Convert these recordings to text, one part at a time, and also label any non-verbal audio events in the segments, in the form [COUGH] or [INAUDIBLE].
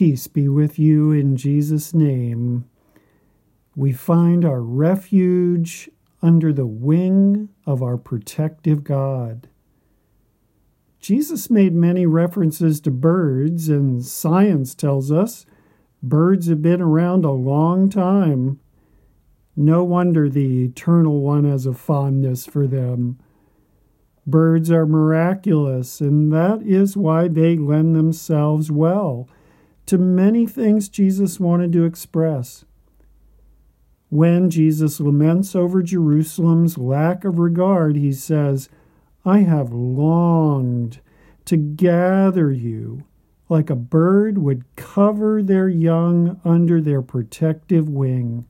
Peace be with you in Jesus' name. We find our refuge under the wing of our protective God. Jesus made many references to birds, and science tells us birds have been around a long time. No wonder the Eternal One has a fondness for them. Birds are miraculous, and that is why they lend themselves well to many things Jesus wanted to express. When Jesus laments over Jerusalem's lack of regard, he says, I have longed to gather you like a bird would cover their young under their protective wing.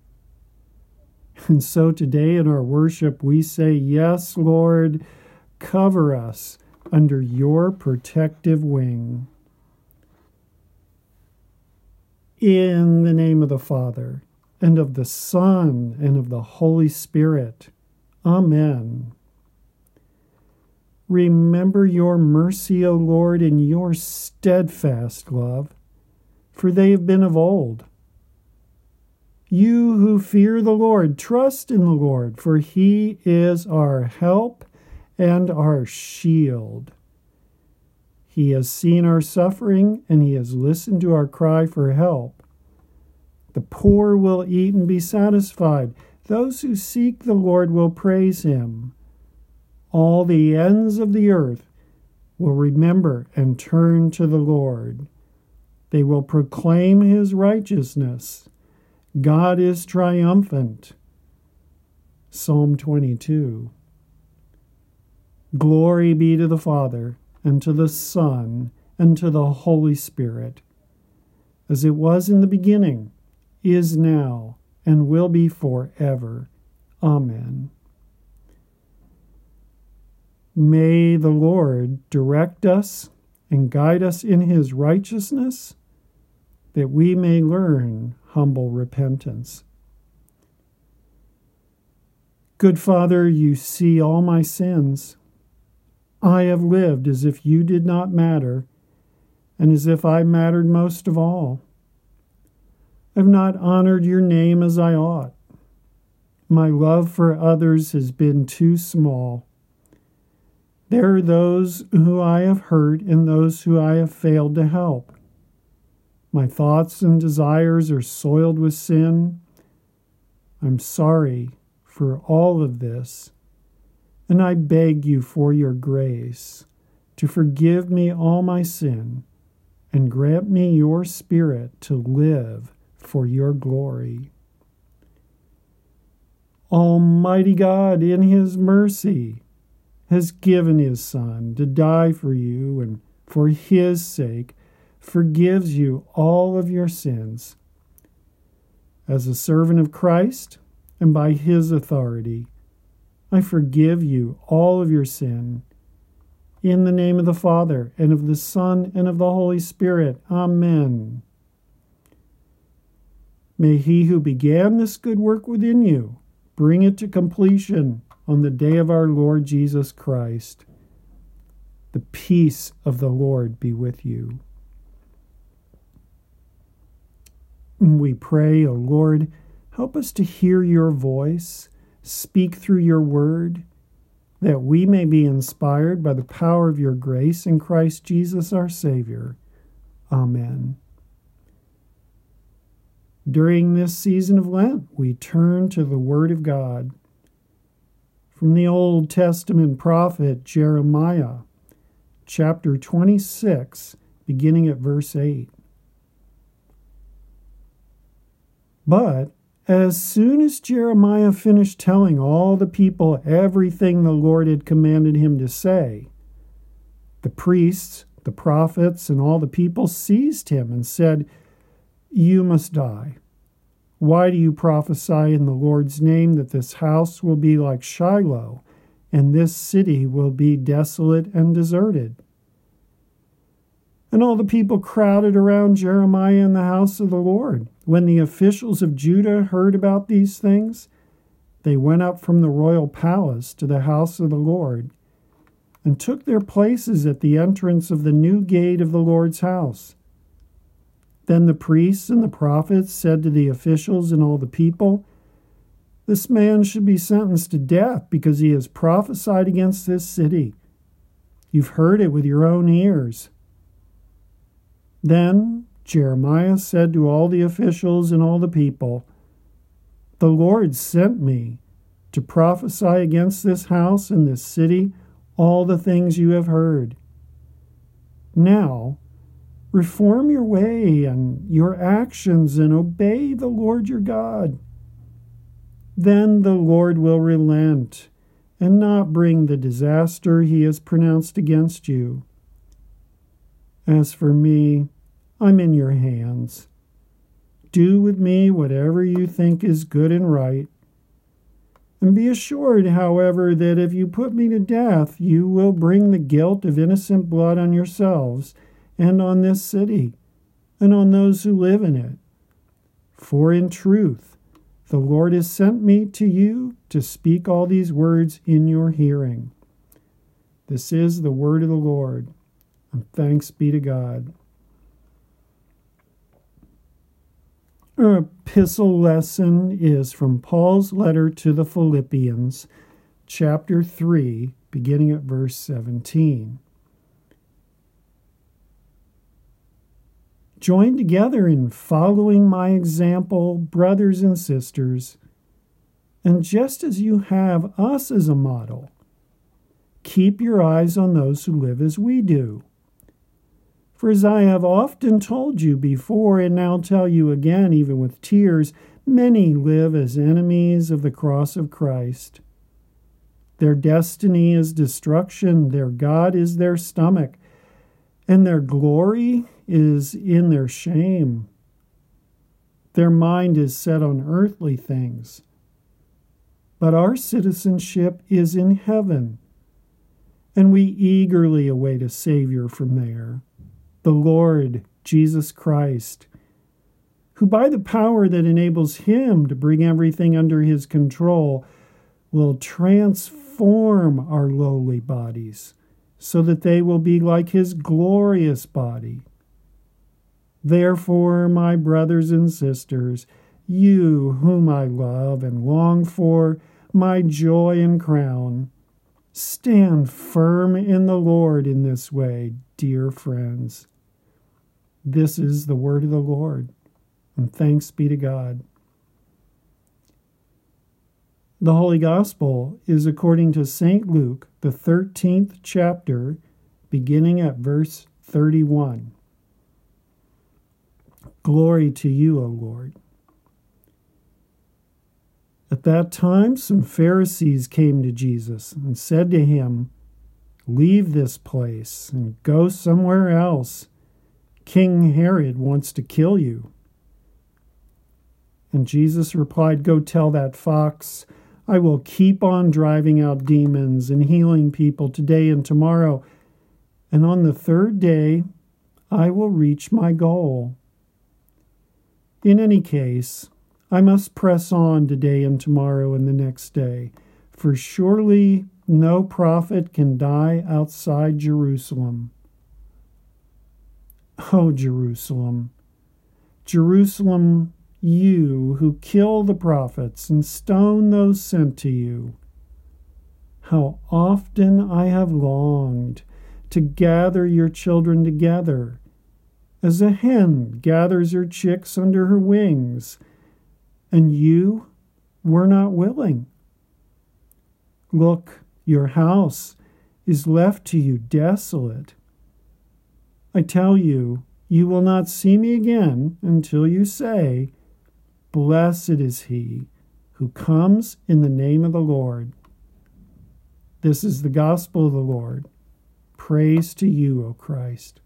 And so today in our worship, we say, Yes, Lord, cover us under your protective wing. In the name of the Father, and of the Son, and of the Holy Spirit. Amen. Remember your mercy, O Lord, and your steadfast love, for they have been of old. You who fear the Lord, trust in the Lord, for he is our help and our shield. He has seen our suffering and he has listened to our cry for help. The poor will eat and be satisfied. Those who seek the Lord will praise him. All the ends of the earth will remember and turn to the Lord. They will proclaim his righteousness. God is triumphant. Psalm 22. Glory be to the Father and to the Son, and to the Holy Spirit, as it was in the beginning, is now, and will be forever. Amen. May the Lord direct us and guide us in his righteousness, that we may learn humble repentance. Good Father, you see all my sins. I have lived as if you did not matter, and as if I mattered most of all. I have not honored your name as I ought. My love for others has been too small. There are those who I have hurt and those who I have failed to help. My thoughts and desires are soiled with sin. I'm sorry for all of this and I beg you for your grace to forgive me all my sin and grant me your spirit to live for your glory. Almighty God, in his mercy, has given his Son to die for you and for his sake forgives you all of your sins. As a servant of Christ and by his authority, I forgive you all of your sin. In the name of the Father, and of the Son, and of the Holy Spirit. Amen. May he who began this good work within you bring it to completion on the day of our Lord Jesus Christ. The peace of the Lord be with you. We pray, O Lord, help us to hear your voice Speak through your word, that we may be inspired by the power of your grace in Christ Jesus our Savior. Amen. During this season of Lent, we turn to the Word of God. From the Old Testament prophet Jeremiah, chapter 26, beginning at verse 8. But as soon as Jeremiah finished telling all the people everything the Lord had commanded him to say, the priests, the prophets, and all the people seized him and said, You must die. Why do you prophesy in the Lord's name that this house will be like Shiloh, and this city will be desolate and deserted? And all the people crowded around Jeremiah in the house of the Lord. When the officials of Judah heard about these things, they went up from the royal palace to the house of the Lord and took their places at the entrance of the new gate of the Lord's house. Then the priests and the prophets said to the officials and all the people, This man should be sentenced to death because he has prophesied against this city. You've heard it with your own ears. Then Jeremiah said to all the officials and all the people, The Lord sent me to prophesy against this house and this city all the things you have heard. Now, Reform your way and your actions and obey the Lord your God. Then the Lord will relent and not bring the disaster he has pronounced against you. As for me, I'm in your hands. Do with me whatever you think is good and right. And be assured, however, that if you put me to death, you will bring the guilt of innocent blood on yourselves and on this city, and on those who live in it. For in truth, the Lord has sent me to you to speak all these words in your hearing. This is the word of the Lord, and thanks be to God. Our epistle lesson is from Paul's letter to the Philippians, chapter 3, beginning at verse 17. Join together in following my example, brothers and sisters. And just as you have us as a model, keep your eyes on those who live as we do. For as I have often told you before, and now tell you again, even with tears, many live as enemies of the cross of Christ. Their destiny is destruction, their God is their stomach, and their glory is in their shame. Their mind is set on earthly things. But our citizenship is in heaven, and we eagerly await a Savior from there, the Lord Jesus Christ, who, by the power that enables Him to bring everything under His control, will transform our lowly bodies so that they will be like His glorious body Therefore, my brothers and sisters, you whom I love and long for, my joy and crown, stand firm in the Lord in this way, dear friends. This is the word of the Lord, and thanks be to God. The Holy Gospel is according to St. Luke, the 13th chapter, beginning at verse 31. Glory to you, O Lord. At that time, some Pharisees came to Jesus and said to him, Leave this place and go somewhere else. King Herod wants to kill you. And Jesus replied, Go tell that fox, I will keep on driving out demons and healing people today and tomorrow, and on the third day I will reach my goal. In any case, I must press on today and tomorrow and the next day, for surely no prophet can die outside Jerusalem. Oh, Jerusalem, Jerusalem, you who kill the prophets and stone those sent to you. How often I have longed to gather your children together as a hen gathers her chicks under her wings, and you were not willing. Look, your house is left to you desolate. I tell you, you will not see me again until you say, Blessed is he who comes in the name of the Lord. This is the gospel of the Lord. Praise to you, O Christ.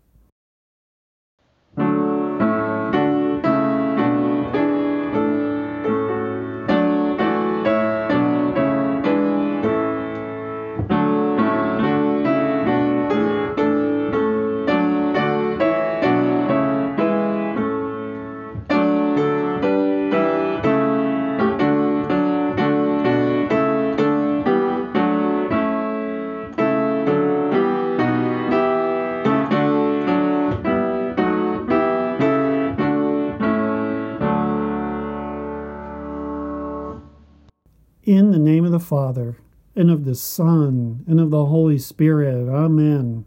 Father, and of the Son, and of the Holy Spirit. Amen.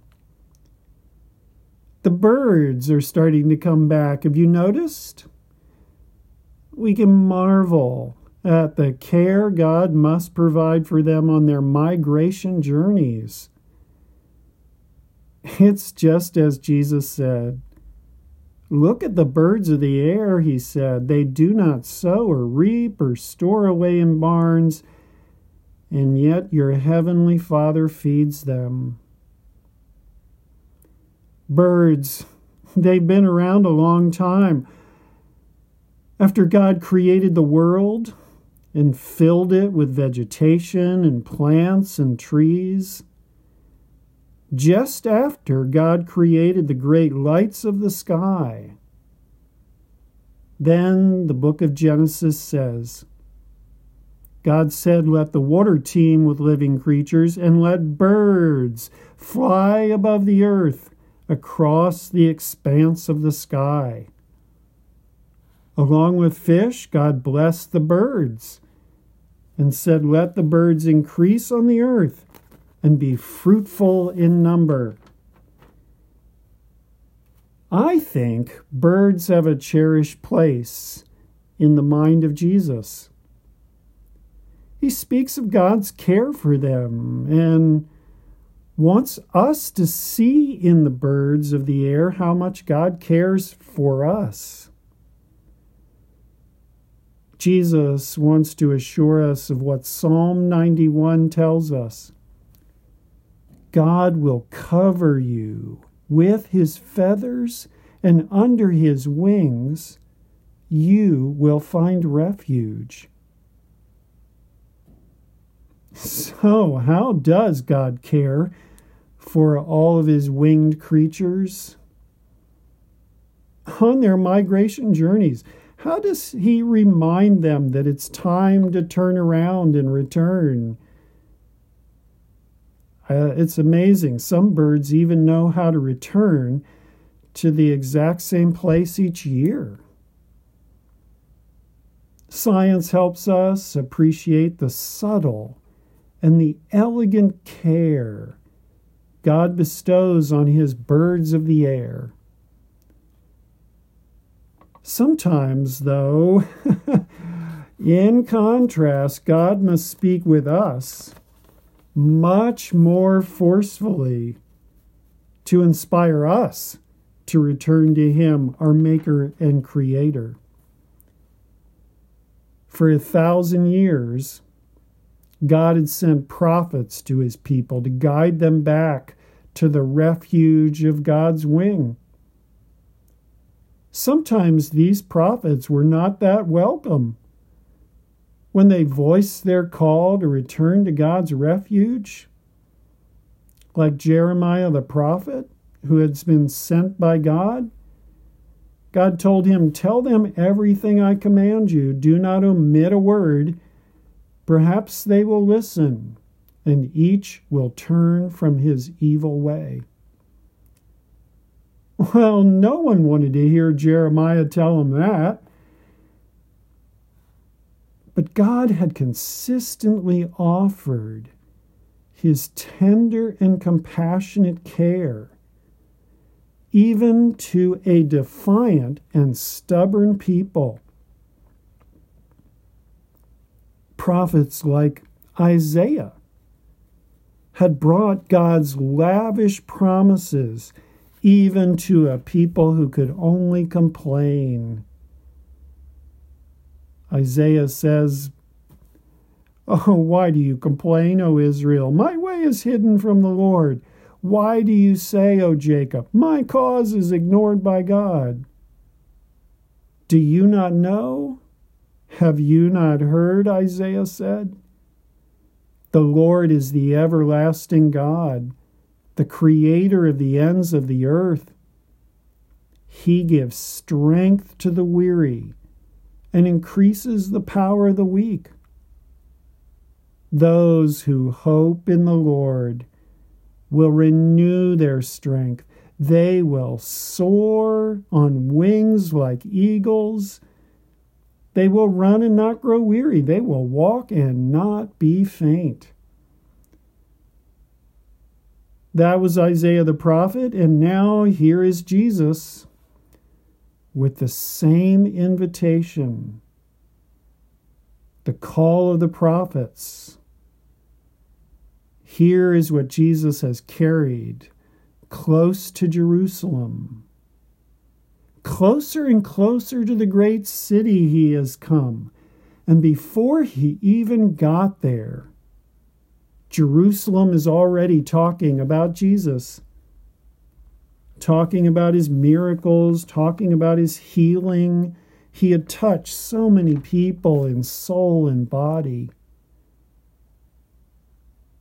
The birds are starting to come back. Have you noticed? We can marvel at the care God must provide for them on their migration journeys. It's just as Jesus said. Look at the birds of the air, he said. They do not sow or reap or store away in barns, and yet your heavenly Father feeds them. Birds, they've been around a long time. After God created the world and filled it with vegetation and plants and trees, just after God created the great lights of the sky. Then the book of Genesis says, God said, Let the water teem with living creatures, and let birds fly above the earth across the expanse of the sky. Along with fish, God blessed the birds and said, Let the birds increase on the earth and be fruitful in number. I think birds have a cherished place in the mind of Jesus. He speaks of God's care for them and wants us to see in the birds of the air how much God cares for us. Jesus wants to assure us of what Psalm 91 tells us God will cover you with his feathers, and under his wings you will find refuge. So, how does God care for all of his winged creatures? On their migration journeys, how does he remind them that it's time to turn around and return? Uh, it's amazing. Some birds even know how to return to the exact same place each year. Science helps us appreciate the subtle and the elegant care God bestows on his birds of the air. Sometimes, though, [LAUGHS] in contrast, God must speak with us much more forcefully to inspire us to return to Him, our Maker and Creator. For a thousand years, God had sent prophets to His people to guide them back to the refuge of God's wing. Sometimes these prophets were not that welcome when they voice their call to return to God's refuge, like Jeremiah the prophet, who had been sent by God, God told him, Tell them everything I command you. Do not omit a word. Perhaps they will listen, and each will turn from his evil way. Well, no one wanted to hear Jeremiah tell him that. But God had consistently offered his tender and compassionate care, even to a defiant and stubborn people. Prophets like Isaiah had brought God's lavish promises even to a people who could only complain. Isaiah says, Oh, why do you complain, O Israel? My way is hidden from the Lord. Why do you say, O Jacob, my cause is ignored by God? Do you not know? Have you not heard? Isaiah said. The Lord is the everlasting God, the creator of the ends of the earth. He gives strength to the weary and increases the power of the weak. Those who hope in the Lord will renew their strength. They will soar on wings like eagles. They will run and not grow weary. They will walk and not be faint. That was Isaiah the prophet, and now here is Jesus with the same invitation the call of the prophets. Here is what Jesus has carried close to Jerusalem. Closer and closer to the great city he has come. And before he even got there, Jerusalem is already talking about Jesus, talking about his miracles, talking about his healing, he had touched so many people in soul and body.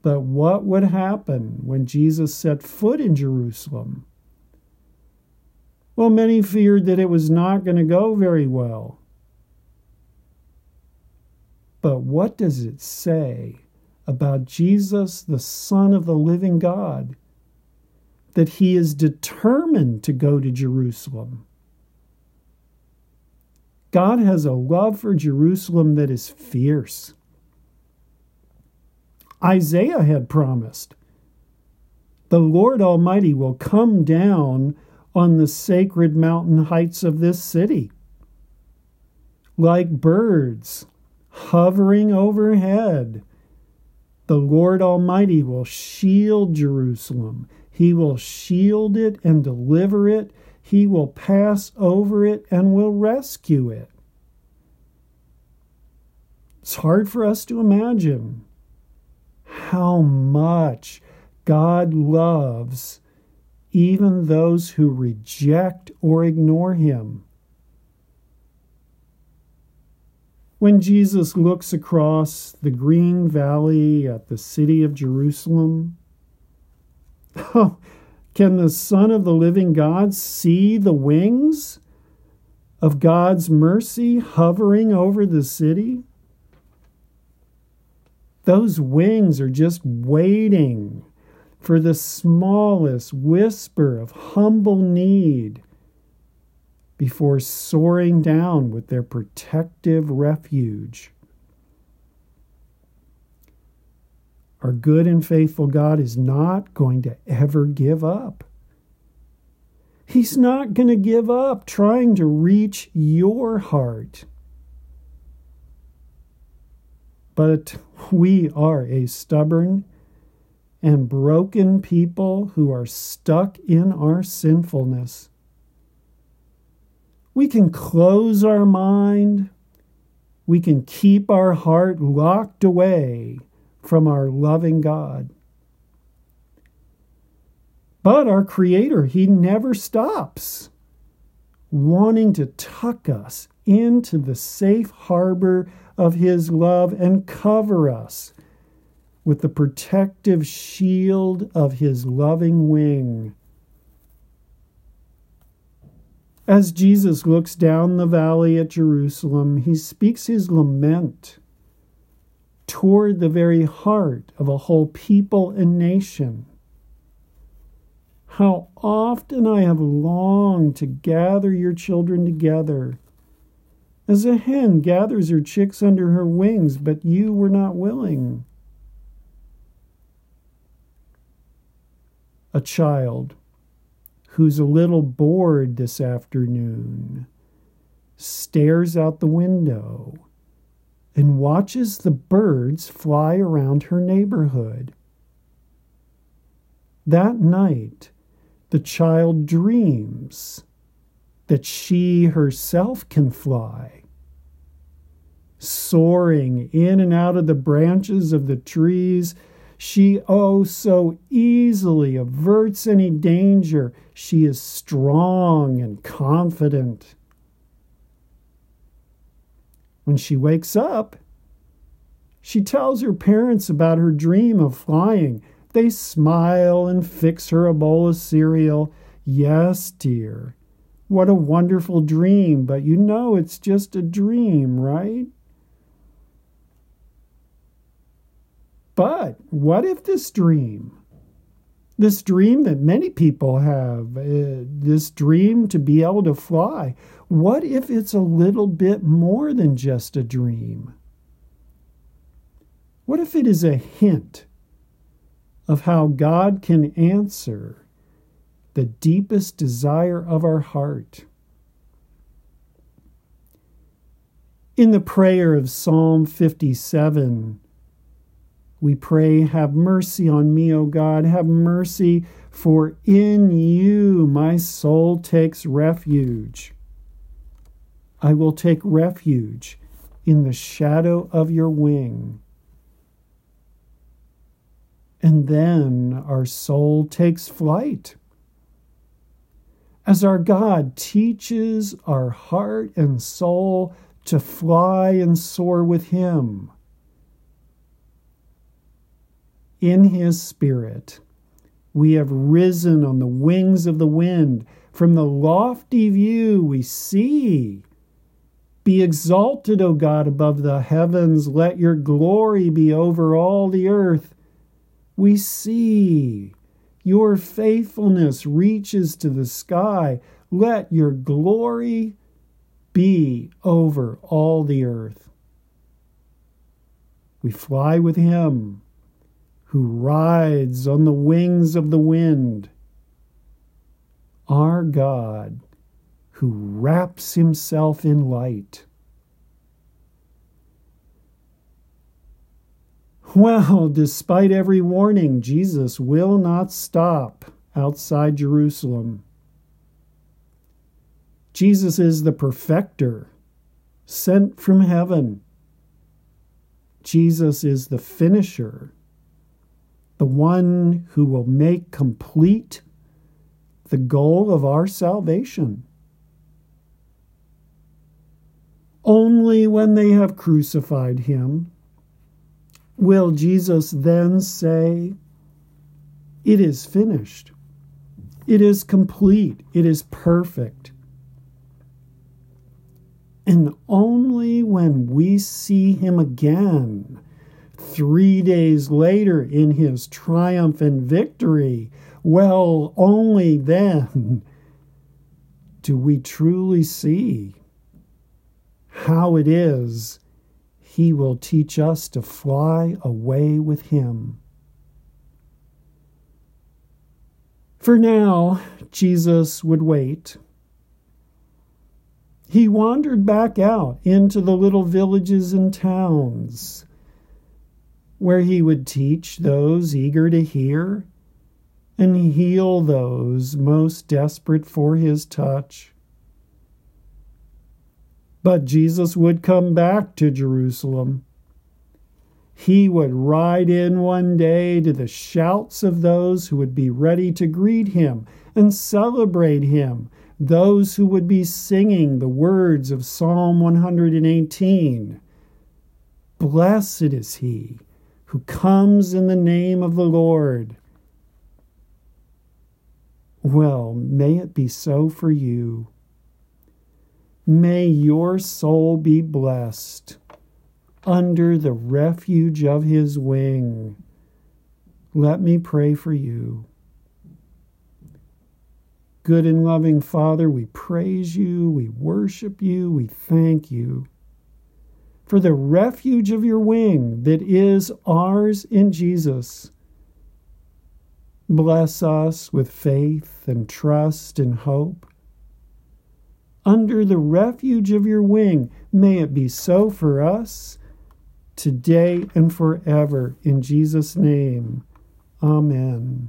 But what would happen when Jesus set foot in Jerusalem? Well, many feared that it was not going to go very well. But what does it say about Jesus, the Son of the living God? That he is determined to go to Jerusalem. God has a love for Jerusalem that is fierce. Isaiah had promised the Lord Almighty will come down on the sacred mountain heights of this city. Like birds hovering overhead, the Lord Almighty will shield Jerusalem. He will shield it and deliver it he will pass over it and will rescue it. It's hard for us to imagine how much God loves even those who reject or ignore Him. When Jesus looks across the green valley at the city of Jerusalem, oh, can the Son of the living God see the wings of God's mercy hovering over the city? Those wings are just waiting for the smallest whisper of humble need before soaring down with their protective refuge. Our good and faithful God is not going to ever give up. He's not going to give up trying to reach your heart. But we are a stubborn and broken people who are stuck in our sinfulness. We can close our mind, we can keep our heart locked away from our loving God. But our Creator, He never stops wanting to tuck us into the safe harbor of His love and cover us with the protective shield of His loving wing. As Jesus looks down the valley at Jerusalem, he speaks his lament toward the very heart of a whole people and nation. How often I have longed to gather your children together, as a hen gathers her chicks under her wings, but you were not willing. A child who's a little bored this afternoon stares out the window and watches the birds fly around her neighborhood. That night, the child dreams that she herself can fly, soaring in and out of the branches of the trees. She oh so easily averts any danger. She is strong and confident. When she wakes up, she tells her parents about her dream of flying. They smile and fix her a bowl of cereal. Yes, dear. What a wonderful dream, but you know it's just a dream, right? But what if this dream This dream that many people have, uh, this dream to be able to fly, what if it's a little bit more than just a dream? What if it is a hint of how God can answer the deepest desire of our heart? In the prayer of Psalm 57, we pray, Have mercy on me, O God, have mercy, for in you my soul takes refuge. I will take refuge in the shadow of your wing. And then our soul takes flight. As our God teaches our heart and soul to fly and soar with Him. In His Spirit, we have risen on the wings of the wind. From the lofty view, we see. Be exalted, O God, above the heavens. Let your glory be over all the earth. We see. Your faithfulness reaches to the sky. Let your glory be over all the earth. We fly with him who rides on the wings of the wind. Our God who wraps himself in light. Well, despite every warning, Jesus will not stop outside Jerusalem. Jesus is the perfecter, sent from heaven. Jesus is the finisher, the one who will make complete the goal of our salvation. Only when they have crucified him will Jesus then say, It is finished. It is complete. It is perfect. And only when we see him again, three days later in his triumph and victory, well, only then do we truly see how it is he will teach us to fly away with him. For now, Jesus would wait he wandered back out into the little villages and towns where he would teach those eager to hear and heal those most desperate for his touch. But Jesus would come back to Jerusalem. He would ride in one day to the shouts of those who would be ready to greet him and celebrate him those who would be singing the words of Psalm 118 Blessed is he who comes in the name of the Lord. Well, may it be so for you. May your soul be blessed under the refuge of his wing. Let me pray for you. Good and loving Father, we praise you, we worship you, we thank you for the refuge of your wing that is ours in Jesus. Bless us with faith and trust and hope. Under the refuge of your wing, may it be so for us today and forever. In Jesus' name, amen.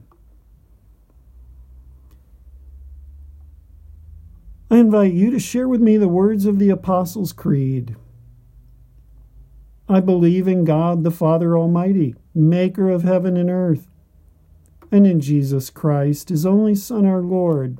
I invite you to share with me the words of the Apostles' Creed. I believe in God the Father Almighty, maker of heaven and earth, and in Jesus Christ, his only Son, our Lord,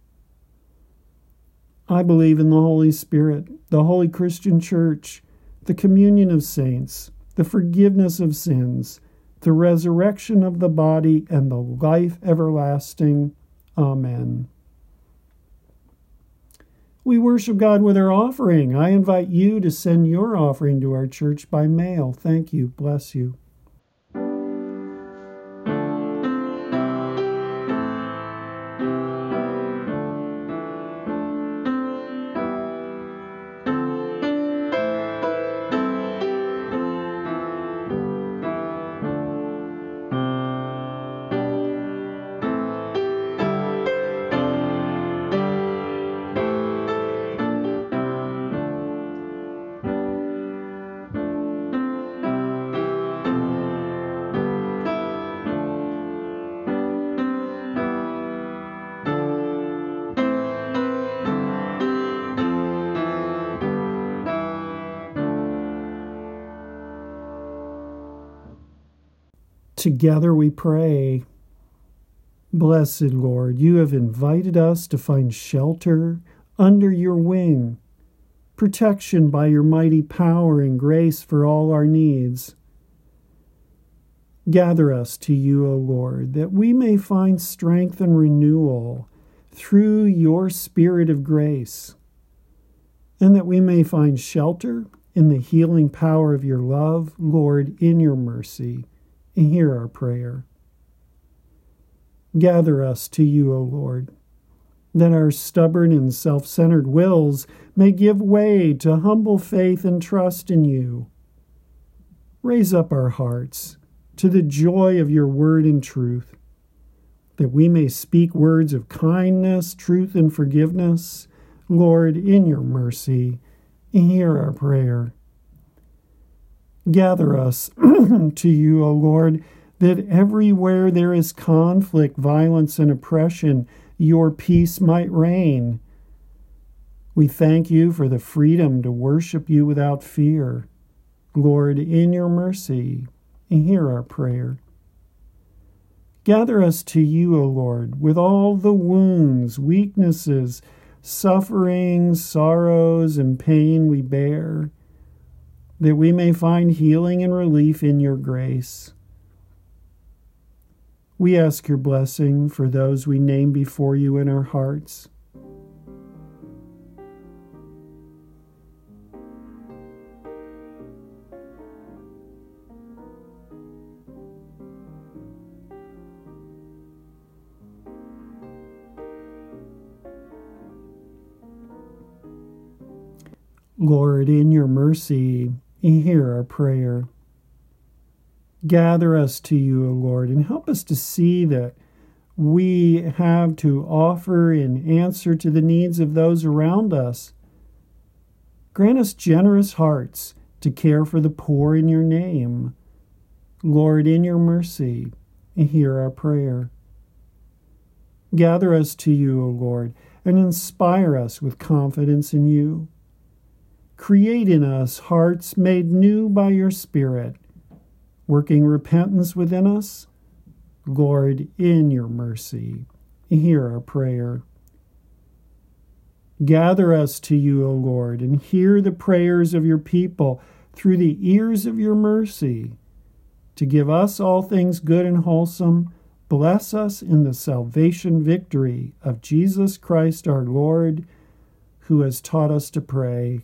I believe in the Holy Spirit, the Holy Christian Church, the communion of saints, the forgiveness of sins, the resurrection of the body, and the life everlasting. Amen. We worship God with our offering. I invite you to send your offering to our church by mail. Thank you. Bless you. Together we pray. Blessed Lord, you have invited us to find shelter under your wing, protection by your mighty power and grace for all our needs. Gather us to you, O Lord, that we may find strength and renewal through your Spirit of grace, and that we may find shelter in the healing power of your love, Lord, in your mercy and hear our prayer. Gather us to you, O Lord, that our stubborn and self centered wills may give way to humble faith and trust in you. Raise up our hearts to the joy of your word and truth, that we may speak words of kindness, truth, and forgiveness. Lord, in your mercy, hear our prayer. Gather us [CLEARS THROAT] to you, O Lord, that everywhere there is conflict, violence, and oppression, your peace might reign. We thank you for the freedom to worship you without fear. Lord, in your mercy, hear our prayer. Gather us to you, O Lord, with all the wounds, weaknesses, sufferings, sorrows, and pain we bear that we may find healing and relief in your grace. We ask your blessing for those we name before you in our hearts. Lord, in your mercy, hear our prayer. Gather us to you, O Lord, and help us to see that we have to offer in answer to the needs of those around us. Grant us generous hearts to care for the poor in your name. Lord, in your mercy, hear our prayer. Gather us to you, O Lord, and inspire us with confidence in you. Create in us hearts made new by your Spirit, working repentance within us. Lord, in your mercy, hear our prayer. Gather us to you, O Lord, and hear the prayers of your people through the ears of your mercy. To give us all things good and wholesome, bless us in the salvation victory of Jesus Christ our Lord, who has taught us to pray.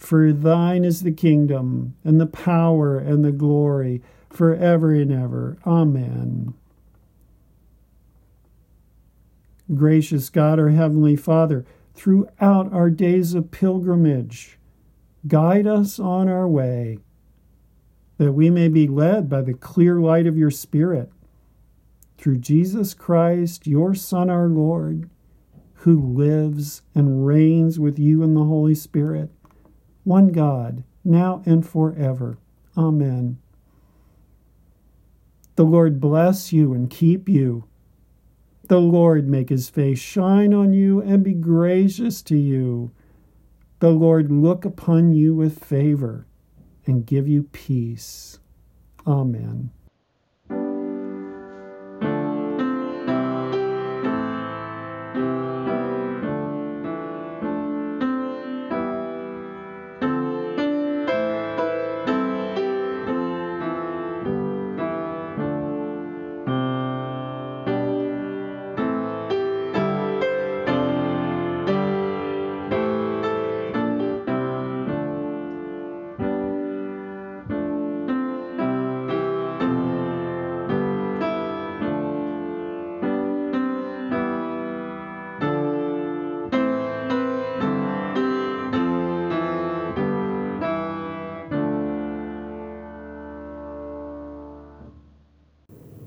For thine is the kingdom, and the power, and the glory, for ever and ever. Amen. Gracious God, our Heavenly Father, throughout our days of pilgrimage, guide us on our way, that we may be led by the clear light of your Spirit. Through Jesus Christ, your Son, our Lord, who lives and reigns with you in the Holy Spirit, one God, now and forever. Amen. The Lord bless you and keep you. The Lord make his face shine on you and be gracious to you. The Lord look upon you with favor and give you peace. Amen.